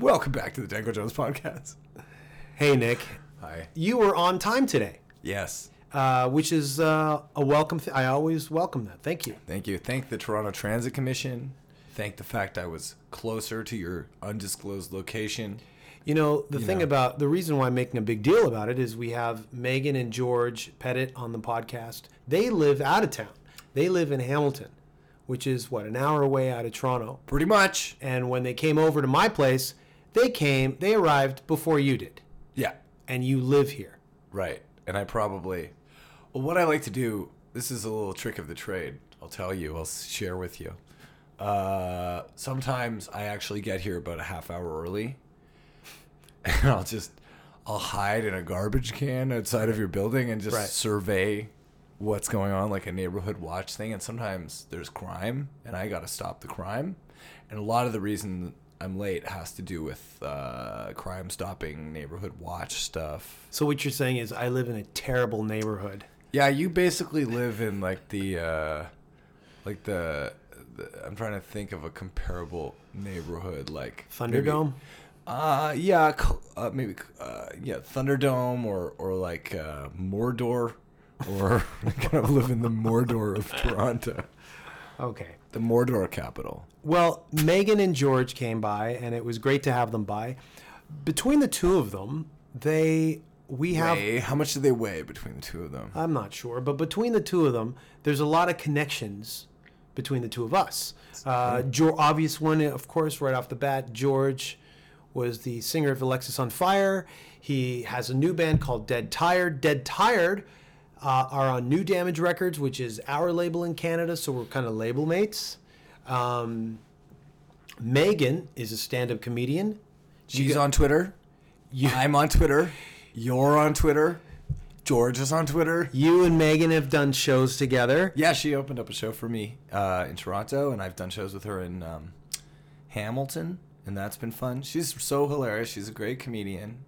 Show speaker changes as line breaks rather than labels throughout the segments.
Welcome back to the Danko Jones podcast.
Hey, Nick.
Hi.
You were on time today,
Yes.
uh, which is uh, a welcome. Th- I always welcome that. Thank you.
Thank you. Thank the Toronto Transit Commission. Thank the fact I was closer to your undisclosed location.
You know, the thing
know.
about the reason why I'm making a big deal about it is we have Megan and George Pettit on the podcast. They live out of town. They live in Hamilton, which is what an hour away out of Toronto.
Pretty much.
And when they came over to my place, they came. They arrived before you did,
Yeah.
and you live here.
Right. And I probably. Well, what I like to do, this is a little trick of the trade. I'll tell you, I'll share with you. Uh, sometimes I actually get here about a half hour early. And I'll just. I'll hide in a garbage can outside of your building and just
Right.
survey what's going on, like a neighborhood watch thing. And sometimes there's crime, and I got to stop the crime. And a lot of the reason I'm late has to do with uh, crime stopping, neighborhood watch stuff.
So what you're saying is, I live in a terrible neighborhood.
Yeah, you basically live in like the, uh, like the, the. I'm trying to think of a comparable neighborhood, like maybe-
Thunderdome.
Uh, yeah, uh, maybe, uh, yeah, Thunderdome or or like uh, Mordor, or kind of live in the Mordor of Toronto,
Okay.
the Mordor capital.
Well, Megan and George came by, and it was great to have them by. Between the two of them, they we have.
Weigh, how much do they weigh between the two of them?
I'm not sure, but between the two of them, there's a lot of connections between the two of us. Uh, jo- obvious one, of course, right off the bat. George was the singer of Alexisonfire. He has a new band called Dead Tired. Dead Tired uh, are on New Damage Records, which is our label in Canada, so we're kind of label mates. Um, Megan is a stand-up comedian.
She's on Twitter. I'm on Twitter. You're on Twitter. George is on Twitter.
You and Megan have done shows together.
Yeah, she opened up a show for me uh, in Toronto, and I've done shows with her in um, Hamilton, and that's been fun. She's so hilarious. She's a great comedian.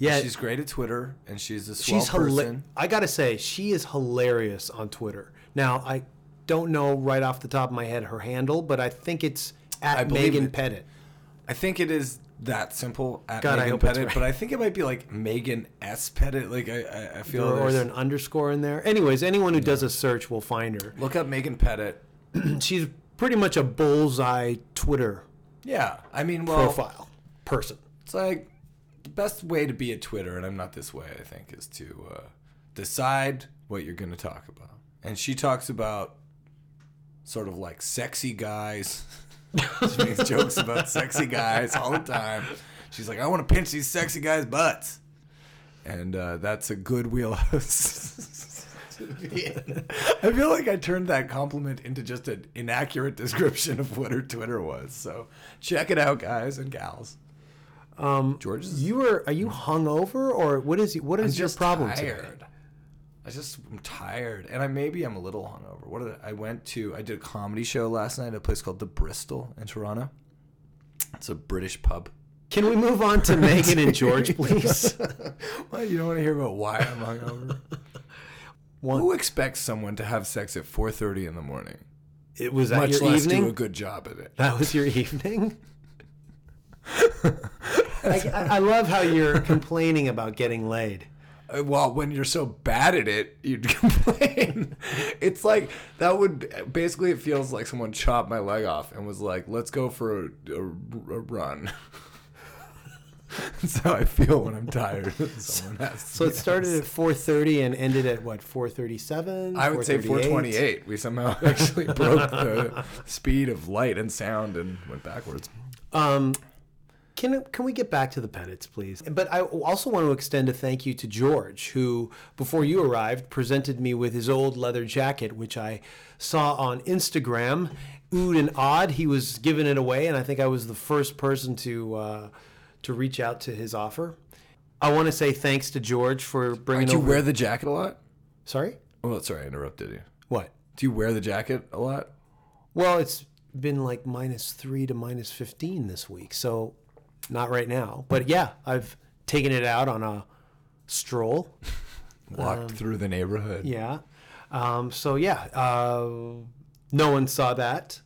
Yeah,
she's great at Twitter, and she's a swell
she's
person.
hilarious. I gotta say, she is hilarious on Twitter. Now, I don't know right off the top of my head her handle, but I think it's
I
at
believe
Megan
it.
Pettit.
I think it is that simple at
God, I
Megan
hope it's
Pettit,
right.
but I think it might be like Megan S. Pettit. Like I, I, I feel
Or, or
there's-
there's an underscore in there. Anyways, anyone who does a search will find her.
look up Megan Pettit.
She's pretty much a bullseye Twitter
Yeah, I mean, well,
profile person.
It's like the best way to be a Twitter, and I'm not this way, I think, is to uh, decide what you're going to talk about. And she talks about sort of like sexy guys. she makes jokes about sexy guys all the time. She's like, I want to pinch these sexy guys' butts. And uh, that's a good wheelhouse. I feel like I turned that compliment into just an inaccurate description of what her Twitter was. So check it out, guys and gals.
Um,
George is
you are are you hungover or what is what is
I'm
your problem today?
tired. I just I'm tired, and I maybe I'm a little hungover. What did I, I went to? I did a comedy show last night at a place called the Bristol in Toronto. It's a British pub.
Can we move on to Megan and George, please?
Well, you don't want to hear about why I'm hungover.
One,
Who expects someone to have sex at 4:30 in the morning?
it was
Much
your
less do a good job at it.
That was your evening. I, I love how you're complaining about getting laid.
Uh, Well, when you're so bad at it, you'd complain. it's like that would basically it feels like someone chopped my leg off and was like, "Let's go for a, a, a run." That's how I feel when I'm tired. Someone has
So it started at 4:30 and ended at what 4:37.
I would say 428. We somehow actually broke the speed of light and sound and went backwards.
Um, can can we get back to the Pettits, please? But I also want to extend a thank you to George, who before you arrived presented me with his old leather jacket, which I saw on Instagram. Ood and odd, he was giving it away, and I think I was the first person to uh, to reach out to his offer. I want to say thanks to George for bringing
Do you
over.
wear the jacket a lot?
Sorry,
Oh, sorry, I interrupted you.
what?
Do you wear the jacket a lot?
Well, it's been like minus three to minus 15 this week. So not right now. But yeah, I've taken it out on a stroll.
Walked through the neighborhood.
Yeah. Um, so yeah, uh, no one saw that.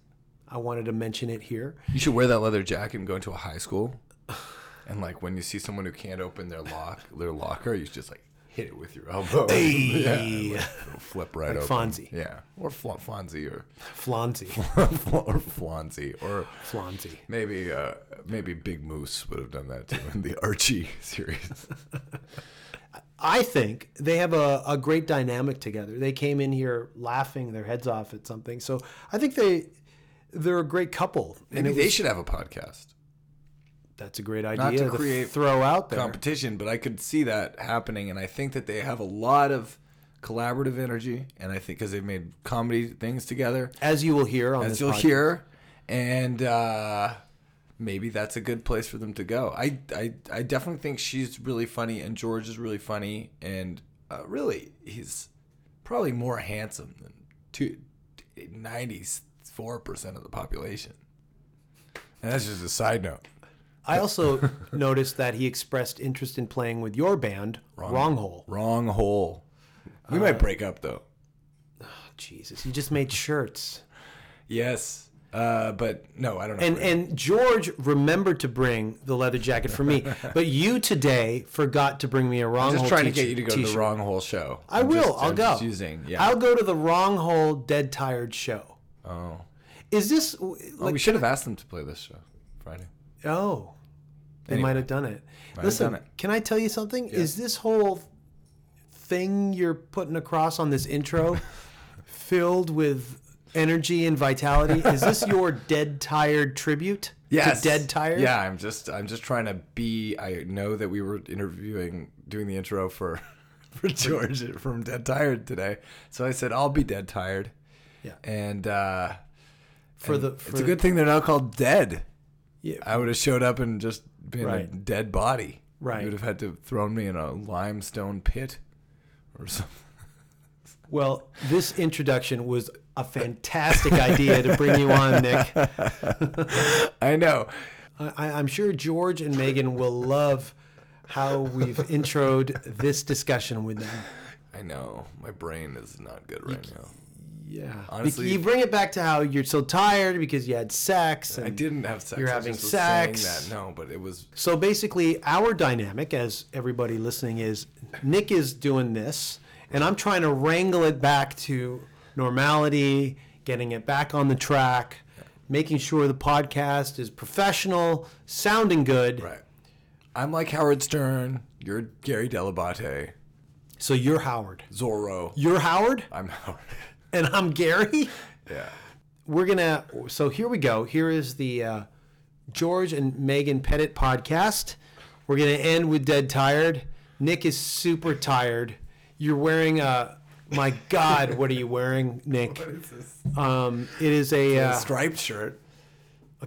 I wanted to mention it here.
You should wear that leather jacket and go into a high school. And like when you see someone who can't open their lock, their locker, you just like hit it with your elbow. yeah, like, flip right
Like
open.
Fonzie.
Yeah, or Fla- Fonzie, or
Flanzy.
or Flonzie, or
Flanzy.
maybe uh, maybe Big Moose would have done that too in the Archie series.
I think they have a, a great dynamic together. They came in here laughing their heads off at something. So I think they they're a great couple.
Maybe they
was-
should have a podcast.
That's a great idea Not
to create
throw out there.
competition, but I could see that happening, and I think that they have a lot of collaborative energy, and I think because they've made comedy things together,
As you will hear on
as
this
you'll
podcast.
hear, and uh, maybe that's a good place for them to go. I, I, I definitely think she's really funny, and George is really funny, and uh, really he's probably more handsome than two, 94% of the population. And that's just a side note.
I also noticed that he expressed interest in playing with your band, Wrong, Hole.
Wrong hole. We
Uh,
might break up though.
Jesus, you just made shirts.
Yes. Uh, but no, I don't know.
And and George remembered to bring the leather jacket for me, but you today forgot to bring me a Wrong
I'm just
Hole
trying to get you to go to the wrong hole show.
I
I'm
will.
just-
I'll
I'm
go.
Just using. Yeah.
I'll go to the Wrong Hole Dead Tired show.
oh.
Is this
Oh,
like
we should have asked them to play this show Friday.
Oh, they
Anyway.
might have done it. Listen,
done it.
can I tell you something? Is this whole thing you're putting across on this intro filled with energy and vitality? Is this your dead tired tribute
Yes.
to Dead Tired?
Yeah, I'm just I'm just trying to be. I know that we were interviewing, doing the intro for for George from Dead Tired today, so I said I'll be Dead Tired.
Yeah.
And uh,
For
and
the
it's a good thing they're now called Dead.
Yeah.
I would have showed up and just been a dead body.
Right.
You would have had to thrown me in a limestone pit or something.
Well, this introduction was a fantastic idea to bring you on, Nick.
I know.
I, I'm sure George and Megan will love how we've introed this discussion with them.
I know. My brain is not good right now.
Yeah.
Honestly-
you bring it back to how you're so tired because you had sex. And
I didn't have sex.
You're
I
having
just was
sex.
Saying that. No, but it was
So basically, our dynamic, as everybody listening, is Nick is doing this, and I'm trying to wrangle it back to normality, getting it back on the track, making sure the podcast is professional, sounding good.
right. I'm like Howard Stern. You're Gary Dell'Abate.
So you're Howard.
Zorro.
You're Howard,
I'm Howard.
and I'm Gary.
yeah.
We're gonna. So here we go. Here is the uh, George and Megan Pettit podcast. We're gonna end with Dead Tired. Nick is super tired. You're wearing a. My God, what are you wearing, Nick? Um, it is a. Uh,
striped shirt.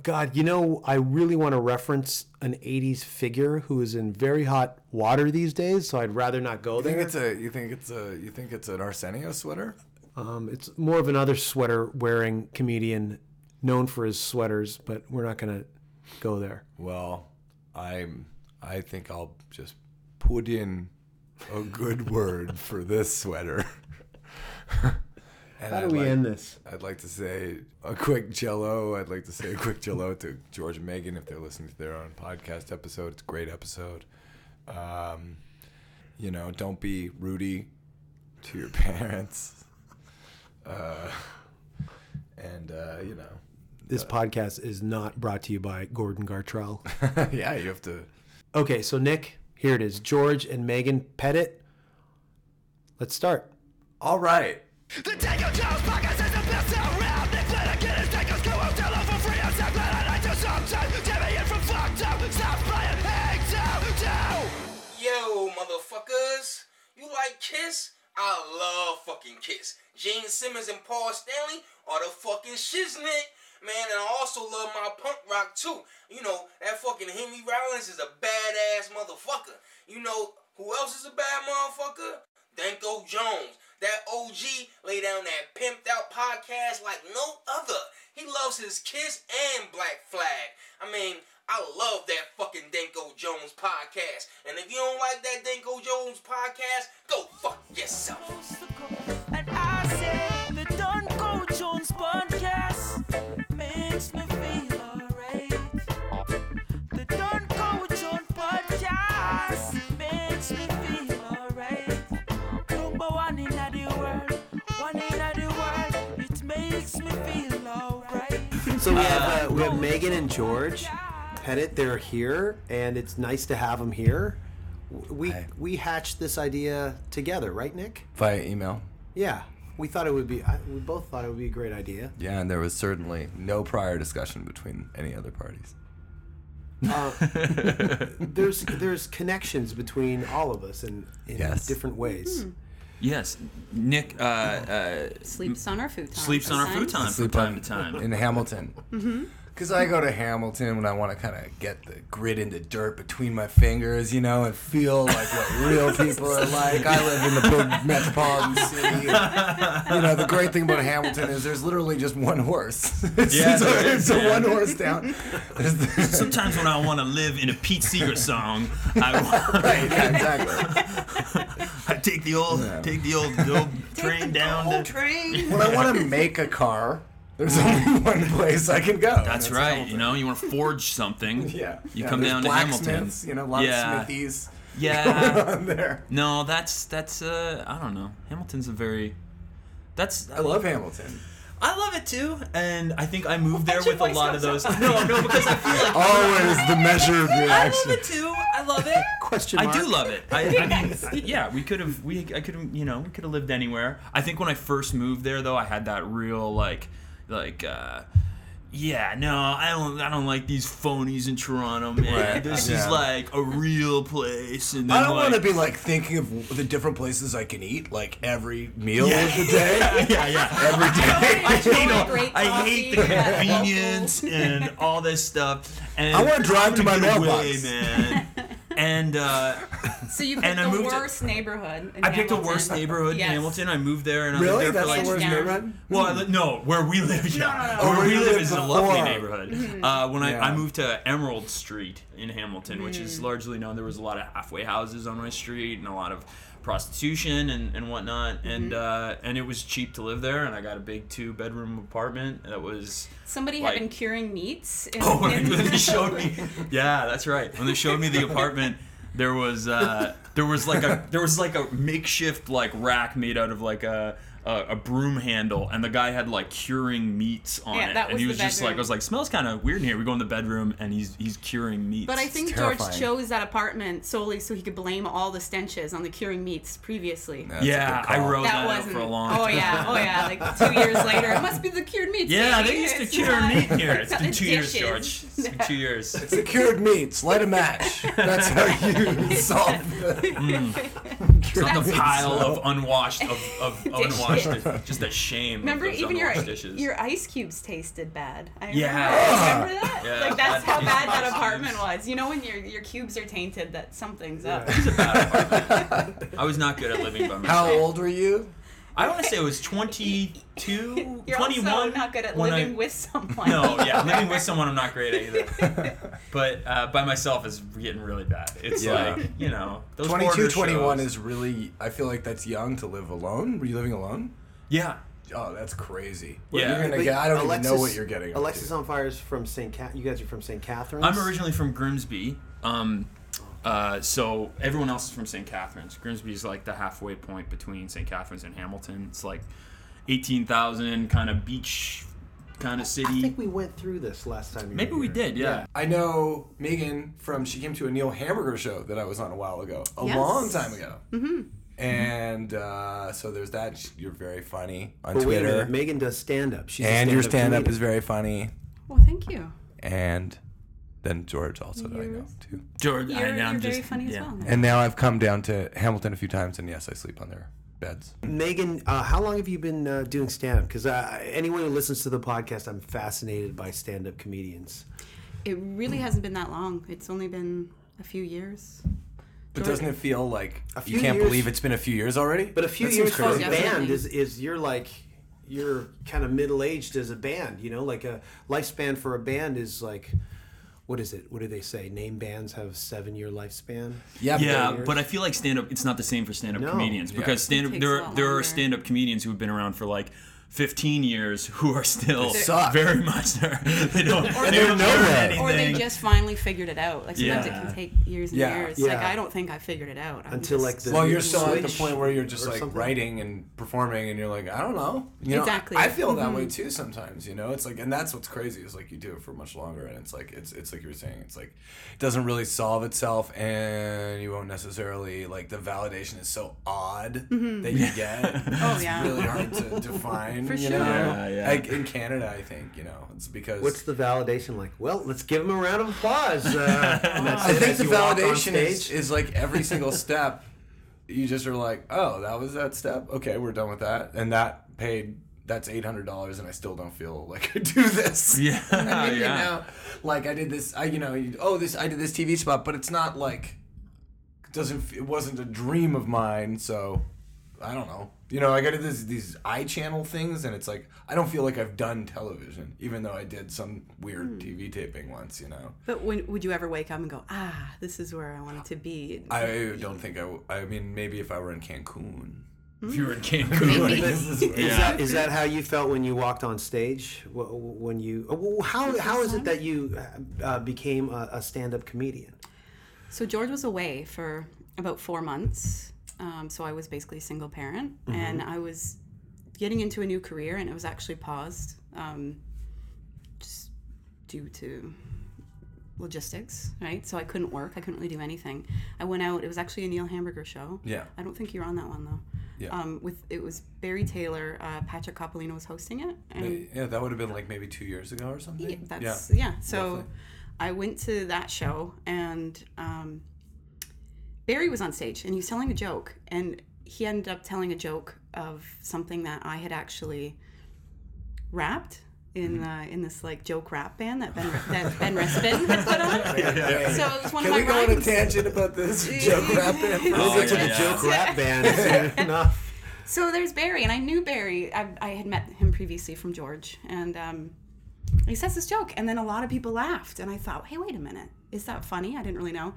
God, you know, I really want to reference an '80s figure who is in very hot water these days. So I'd rather not go
You think
there.
it's a? You think it's a? You think it's an Arsenio sweater?
Um, it's more of another sweater wearing comedian known for his sweaters, but we're not gonna go there.
Well, I'm. I think I'll just put in a good word for this sweater. and
How do
I'd
we
like-
end this?
I'd like to say a quick jello. I'd like to say a quick jello to George and Megan if they're listening to their own podcast episode. It's a great episode. Um, you know, don't be Rudy to your parents. Uh, and uh, you know,
This podcast is not brought to you by Gordon Gartrell.
yeah, you have to.
Okay, so Nick, here it is. George and Megan Pettit. Let's start.
All right.
The Danko Jones podcast is the best around. Nick Flanagan is Danko's co tell them for free. I'm so glad I like to sometimes. Deviate from fucked up. Stop playing hang down, down.
Yo, motherfuckers. You like Kiss? I love fucking Kiss. Gene Simmons and Paul Stanley are the fucking shiznit. Man, and I also love my punk rock too. You know, that fucking Henry Rollins is a badass motherfucker. You know who else is a bad motherfucker? Danko Jones. That OG lay down that pimped out podcast like no other. He loves his Kiss and Black Flag. I mean, I love that fucking Danko Jones podcast. And if you don't like that Danko Jones podcast, go fuck yourself.
And I say the Danko Jones podcast makes me feel alright. The Danko Jones podcast makes
me feel alright. Number one in the world, one in the world, it makes me feel alright.
So we have uh, we have Megan and George. Pettit. They're here, and it's nice to have them here. We
Hi.
we hatched this idea together, right, Nick?
Via email.
Yeah, we thought it would be. I, we both thought it would be a great idea.
Yeah, and there was certainly no prior discussion between any other parties.
Uh, there's there's connections between all of us in, in
Yes.
different ways.
Yes, Nick uh, uh,
Sleeps on our futon.
sleeps on our
sometimes.
futon from
Sleep
time to time.
in Hamilton.
Mm-hmm.
Because I go to Hamilton when I want to kind of get the grit in the dirt between my fingers, you know, and feel like what real people are like. I live in the big metropolitan city. and, you know, the great thing about Hamilton is there's literally just one horse. It's,
Yeah,
it's, a,
is,
it's a one horse town.
Sometimes when I want to live in a Pete Seeger song, I, want,
right, yeah, exactly.
I take the old
Yeah.
take the old the old train down to.
train.
When I want to make a car, there's only one place I can go. and
That's right.
Hamilton.
You know, you want to forge something.
Yeah.
You
yeah,
come down to Hamilton.
You know, a lot
Yeah.
of smithies
Yeah.
going on there.
No, that's that's uh I don't know. Hamilton's a very that's
I love Hamilton.
I love it too, and I think I moved there with a lot of those.
high?
No, no, because I feel like
Always the measured
I love it too. I love it.
Question
I do love it. I, I mean, yeah, we could have, we, I could have, you know, we could have lived anywhere. I think when I first moved there, though, I had that real like, like, uh, yeah, no, I don't, I don't like these phonies in Toronto, man.
Right,
This
yeah.
is like a real place, and then
I don't
like,
want to be like thinking of the different places I can eat, like every meal
Yeah.
of the day.
yeah, yeah.
Every day.
I hate,
Enjoy
all-
great
I hate the
at
convenience and all this stuff. And
I wanna drive to
I'm
my
gonna get
mailbox.
man. And uh,
So you
And
picked
I
the
moved to-
worst neighborhood. In
I picked the worst neighborhood
Yes.
in Hamilton. I moved there, and I
Really?
lived there
That's
for
the
like
worst
down.
neighborhood?
Well, I li- no, where we live, yeah.
no, no.
Oh,
Where
where
we live
lived
is a lovely neighborhood.
Mm-hmm.
Uh, when I, I moved to Emerald Street in Hamilton, which
Mm.
is largely known, there was a lot of halfway houses on my street and a lot of prostitution and, and whatnot, and
Mm-hmm.
uh, and it was cheap to live there, and I got a big two bedroom apartment that was.
Somebody
Like-
had been curing meats. In,
Oh, when
in-
they showed me, yeah, that's right. When they showed me the apartment, there was uh, there was like a there was like a makeshift like rack made out of like a. A, a broom handle, and the guy had like curing meats on
Yeah,
it,
that
and
was
he
the
was just like, I was like, smells kind of weird in here. We go in the bedroom, and he's he's curing meats.
But I think
It's
George
terrifying.
chose that apartment solely so he could blame all the stenches on the curing meats previously.
That's
yeah, I
call.
wrote that,
that
out
wasn't.
for a long Time.
oh yeah, oh yeah. Like two years later, it must be the cured meats.
Yeah,
baby.
they used to
It's
cure
not-
meat here. It's
not
been
the
two years. George. It's been two years.
It's the cured meats. Light a match. That's how you solve the
It's mm. Not the pile of unwashed of, of unwashed. Just a shame.
Remember,
of those
even your
unwashed dishes.
your ice cubes tasted bad. I
Yeah.
remember, remember that?
Yeah,
like that's how bad that apartment
cubes.
was. You know when your your cubes are tainted, that something's up.
It's a bad apartment. I was not good at living by myself.
How old were you?
I want to say it was 22,
You're
21.
also not good at living
I,
with someone.
No, yeah, living with someone I'm not great at either. But uh, by myself is getting really bad. It's
Yeah.
like, you know, those
22, 21
shows.
is really, I feel like that's young to live alone. Were you living alone?
Yeah.
Oh, that's crazy.
Yeah.
You're gonna get, I don't
Alexis,
even know what you're getting.
Alexis
to.
on Fire is from St. Cat. You guys are from St. Catharines.
I'm originally from Grimsby. Um, uh, so everyone else is from St. Catharines. Grimsby is like the halfway point between St. Catharines and Hamilton. It's like 18,000 kind of beach kind of city.
I think we went through this last time. you
Maybe
were
we
here.
did, yeah.
I know Megan from, she came to a Neil Hamburger show that I was on a while ago, a
Yes.
long time ago. Mm-hmm. And uh, so there's that. You're very funny on
But wait a
Twitter.
Megan does stand up. She's
and your
stand-up
stand up is very funny.
Well, thank you.
And then George also that I know
Yours?
too.
George,
You're,
I,
you're
I'm
very
just,
funny
yeah.
as well.
And now I've come down to Hamilton a few times, and yes, I sleep on their beds.
Megan, uh, how long have you been uh, doing stand up? Because uh, anyone who listens to the podcast, I'm fascinated by stand up comedians.
It really hasn't been that long. It's only been a few years.
But
George-
doesn't it feel like
A
you
few
can't
years-
believe it's been a few years already?
But a few
That seems
years for a
crazy.
Band
definitely.
is, is you're like you're kind of middle aged as a band. You know, like a lifespan for a band is like what is it? What do they say? Name bands have seven year lifespan.
Yeah, but
Yeah, but I feel like stand up it's not the same for stand up
No.
comedians
Yeah.
because stand up
takes
there are,
lot
there are stand up comedians who have been around for like 15 years who are still
suck.
very much there. They don't, they
they're
don't
nowhere.
anything.
or they just finally figured it out. Like sometimes
Yeah.
it can take years and
Yeah.
years. Like I don't think I figured it out. I'm
Until like the
well, you're still at the point where you're just like
something?
writing and performing, and you're like, I don't know. You know,
Exactly.
I feel that
Mhm.
way too sometimes. You know, it's like, and that's what's crazy is like you do it for much longer, and it's like it's it's like you were saying, it's like it doesn't really solve itself, and you won't necessarily like the validation is so odd that you get.
Oh,
it's
yeah.
really hard to define.
For
you
sure.
know,
Yeah, yeah.
like in Canada, I think you know it's because
What's the validation like? Well, let's give him a round of applause. Uh,
I
it
think
as
the
you walk on
validation is, is like every single step. You just are like, oh, that was that step. Okay, we're done with that, and that paid. That's eight hundred dollars, and I still don't feel like I do this.
Yeah,
I mean,
yeah.
You know, like I did this. I you know, you, oh, this I did this TV spot, but it's not like doesn't. It wasn't a dream of mine, so I don't know. You know, like I did this these i channel things, and it's like I don't feel like I've done television, even though I did some weird TV taping once. You know.
But when, would you ever wake up and go, ah, this is where I wanted to be?
I don't think I. w- I mean, maybe if I were in Cancun.
If you were in Cancun.
This is where-
Is
Yeah.
that is that how you felt when you walked on stage? When you uh, how how is it that you uh, became a, a stand up comedian?
So George was away for about four months. Um, so I was basically a single parent, and I was getting into a new career, and it was actually paused, um, just due to logistics, right? So I couldn't work. I couldn't really do anything. I went out. It was actually a Neil Hamburger show.
Yeah.
I don't think you were on that one though.
Yeah.
Um, with it was Barry Taylor, uh, Patrick Coppolino was hosting it, and
Yeah, that would have been like maybe two years ago or something.
yeah,
yeah.
that's yeah. So
roughly.
I went to that show and um, Barry was on stage and he was telling a joke and he ended up telling a joke of something that I had actually rapped in uh, in this like joke rap band that Ben that Ben Rispin had put on. So it was one
Can
of
we
my
go on a tangent about this joke rapping?
Oh,
We'll get to
yeah,
the
yeah.
joke rap band soon enough.
So there's Barry, and I knew Barry. I, I had met him previously from George, and um, he says this joke, and then a lot of people laughed, and I thought, hey, wait a minute, is that funny? I didn't really know.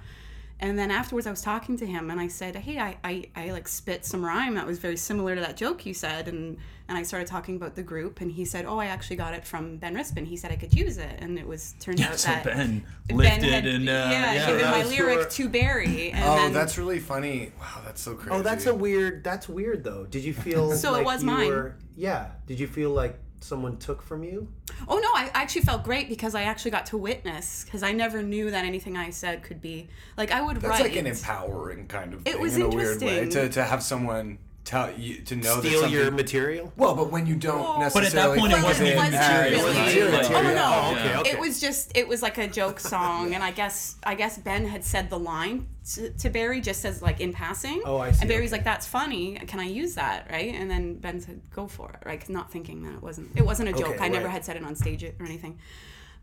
And then afterwards, I was talking to him, and I said, hey, I, I, I like spit some rhyme that was very similar to that joke you said, and and I started talking about the group, and he said, oh, I actually got it from Ben Rispin. He said I could use it, and it was turned out
so
that
Ben
Ben
lifted
had,
and uh,
yeah,
yeah,
given
that
my lyric
your-
to Barry. And
Oh,
then,
that's really funny. Wow, that's so crazy.
Oh, that's a weird. That's weird though. Did you feel
So it
like
was
you
mine.
Were, yeah. Did you feel like someone took from you?
Oh no, I actually felt great because I actually got to witness because I never knew that anything I said could be like I would
That's
write.
like an empowering kind of
It
thing
was
in a weird way
interesting.
to, to have someone tell you to know that
Steal
something.
your material.
well, but when you don't
Well-
But at that point, it
think
wasn't
of
even
as-
material.
It wasn't
right?
material.
Like,
Oh, no, no.
Oh, okay, okay.
It was just it was like a joke song, and I guess I guess Ben had said the line to, to Barry just as like in passing.
Oh, I see,
And Barry's
okay.
like, "That's funny. Can I use that?" Right? And then Ben said, "Go for it." Right? 'Cause not thinking that it wasn't it wasn't a joke.
Okay,
I never had said it on stage or anything.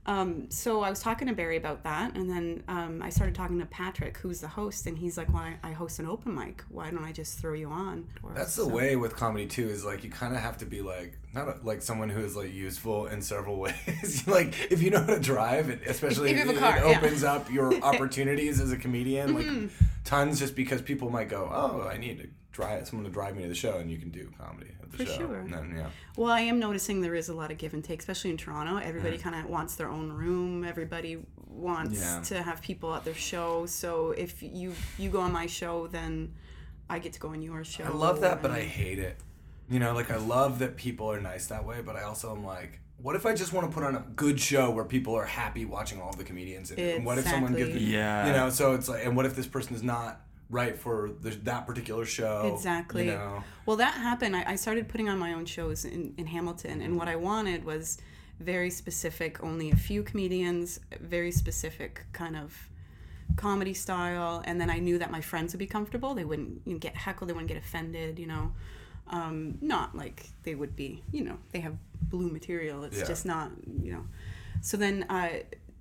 Um, so I was talking to Barry about that, and then um, I started talking to Patrick, who's the host, and he's like, "Why I host an open mic? Why don't I just throw you on?"
That's the
So-
way with comedy too. Is like you kind of have to be like not a, like someone who is like useful in several ways. like if you know how to drive, it, especially
If you have a
it,
car,
it
yeah. Mm-hmm.
opens up your opportunities as a comedian. Like tons, just because people might go, "Oh, I need to drive someone to drive me to the show," and you can do comedy at the
For
show.
sure.
And then yeah,
Well, I am noticing there is a lot of give and take, especially in Toronto. Everybody mm-hmm. kind of wants their own room. Everybody wants
Yeah.
to have people at their show. So if you you go on my show, then I get to go on your show.
I love that, but I hate it. You know, like I love that people are nice that way, but I also am like, what if I just want to put on a good show where people are happy watching all the comedians? And, and what if someone gives,
Exactly.
me,
Yeah.
you know? So it's like, and what if this person is not right for the, that particular show?
Exactly.
You know,
Well, that happened. I, I started putting on my own shows in, in Hamilton, and what I wanted was very specific, only a few comedians, very specific kind of comedy style, and then I knew that my friends would be comfortable. They wouldn't you know, get heckled, they wouldn't get offended, you know. Um, not like they would be, you know, they have blue material. It's
Yeah.
just not, you know. So then, uh,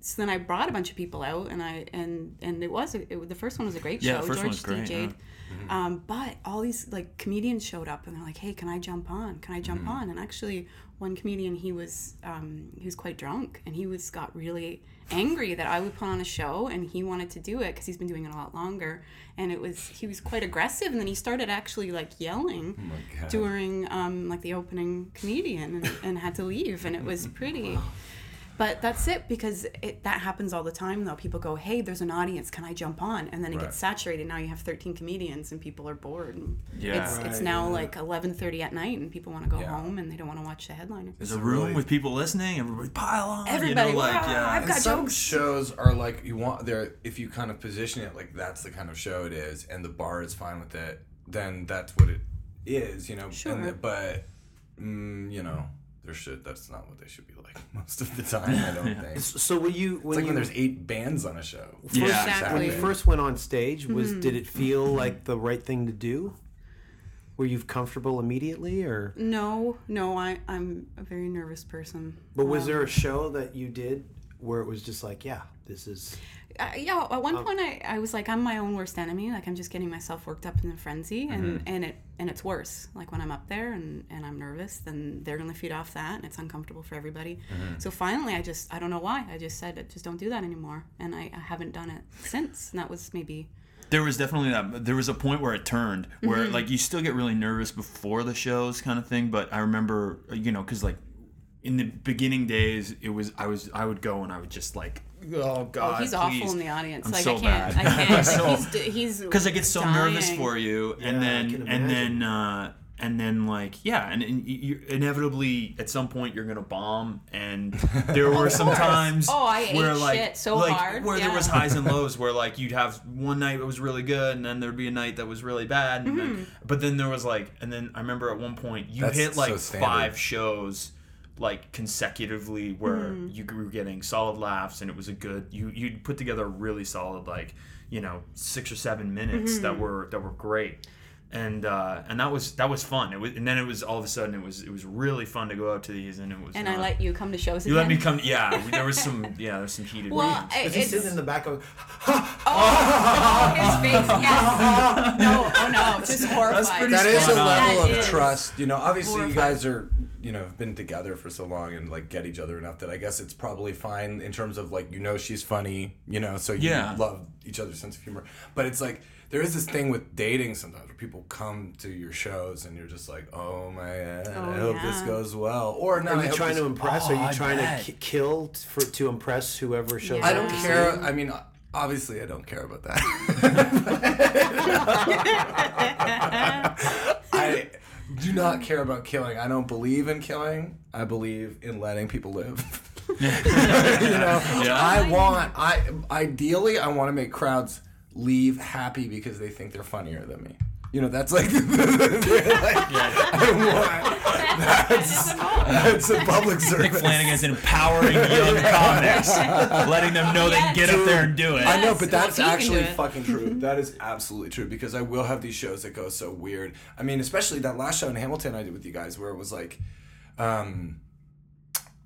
so then I brought a bunch of people out, and I and and it was a, it, the first one was a great
Yeah,
show.
the first one
George
was great,
DJ'd. Um, but all these like comedians showed up, and they're like, "Hey, can I jump on? Can I jump
Mm-hmm.
on?" And actually, one comedian he was um, he was quite drunk, and he was got really angry that I would put on a show, and he wanted to do it because he's been doing it a lot longer, and it was he was quite aggressive, and then he started actually like yelling
Oh
during um, like the opening comedian and, and had to leave and it was pretty but that's it because it, that happens all the time though people go hey there's an audience can i jump on and then it
Right.
gets saturated now you have 13 comedians and people are bored and
Yeah.
it's, it's now
yeah.
like 11.30 at night and people want to go
Yeah.
home and they don't want to watch the headliner
There's a room
really-
with people listening. Everybody pile on.
Everybody,
you know, like
"Wow,
yeah.
I've
And
got
some
jokes.
shows are like you want there if you kind of position it like that's the kind of show it is and the bar is fine with it then that's what it is you know
Sure.
and the- but mm, you know there should that's not what they should be like most of the time I don't think.
So when you when
like
you
when there's eight bands on a show.
Yeah,
when
Exactly.
you first went on stage, was did it feel like the right thing to do? Were you comfortable immediately, or?
No no I, i'm a very nervous person.
But was
Um,
there a show that you did where it was just like, yeah, this is
uh, yeah at one point I, I was like i'm my own worst enemy. Like i'm just getting myself worked up in a frenzy and and it and it's worse. Like when i'm up there and and i'm nervous then they're gonna feed off that and it's uncomfortable for everybody. So finally i just i don't know why. I just said just don't do that anymore. And i, I haven't done it since. And that was maybe
There was definitely that. There was a point where it turned, where
Mm-hmm.
like you still get really nervous before the shows, kind of thing. But I remember, you know, because like in the beginning days, it was I was I would go and I would just like, oh god,
oh he's awful in the audience.
I'm
like
so
i can't
bad.
i can't.
So-
he's he's
because I get so nervous for you, and
Yeah, I
then
can
and then uh, and then like yeah, and, and you inevitably at some point you're gonna bomb, and there were some times
Oh, I ate
where like
shit so
like
hard,
where there was highs and lows, where like you'd have one night that was really good, and then there'd be a night that was really bad, and
Mm-hmm.
then, but then there was like, and then I remember at one point you
That's
hit like
standard.
five shows like consecutively where
Mm-hmm.
you were getting solid laughs and it was a good you you'd put together a really solid like you know six or seven minutes
Mm-hmm.
that were that were great and uh and that was that was fun. It was and then it was all of a sudden it was it was really fun to go out to these and it was
and i let you come to shows
you
again
let me come yeah there was some yeah there's some heated
well
rooms.
I-
is he
it's
sitting in the back of
oh, his face yes. No oh no just horrified.
pretty
that is a level
That
of
is
trust you know obviously you guys are you know have been together for so long and like get each other enough that I guess it's probably fine in terms of like you know she's funny you know so you
Yeah.
love each other's sense of humor. But it's like there is this thing with dating sometimes where people come to your shows and you're just like oh my god
Oh,
I hope this goes well or no
Are you trying
this-
to impress?
Oh,
Are you oh,
I
trying
bet.
to ki- kill t- for to impress whoever shows
Yeah.
I don't care. I mean, obviously, I don't care about that. I do not care about killing. I don't believe in killing. I believe in letting people live. you know, I want. I ideally, I want to make crowds leave happy because they think they're funnier than me. You know, that's like, they're like I want. That's, that's a public
Nick
service.
Flanagan's empowering young comics, letting them know they can get up there and do it.
I know, but that's
well, if you can
actually fucking true. That is absolutely true because I will have these shows that go so weird. I mean, especially that last show in Hamilton I did with you guys where it was like, um,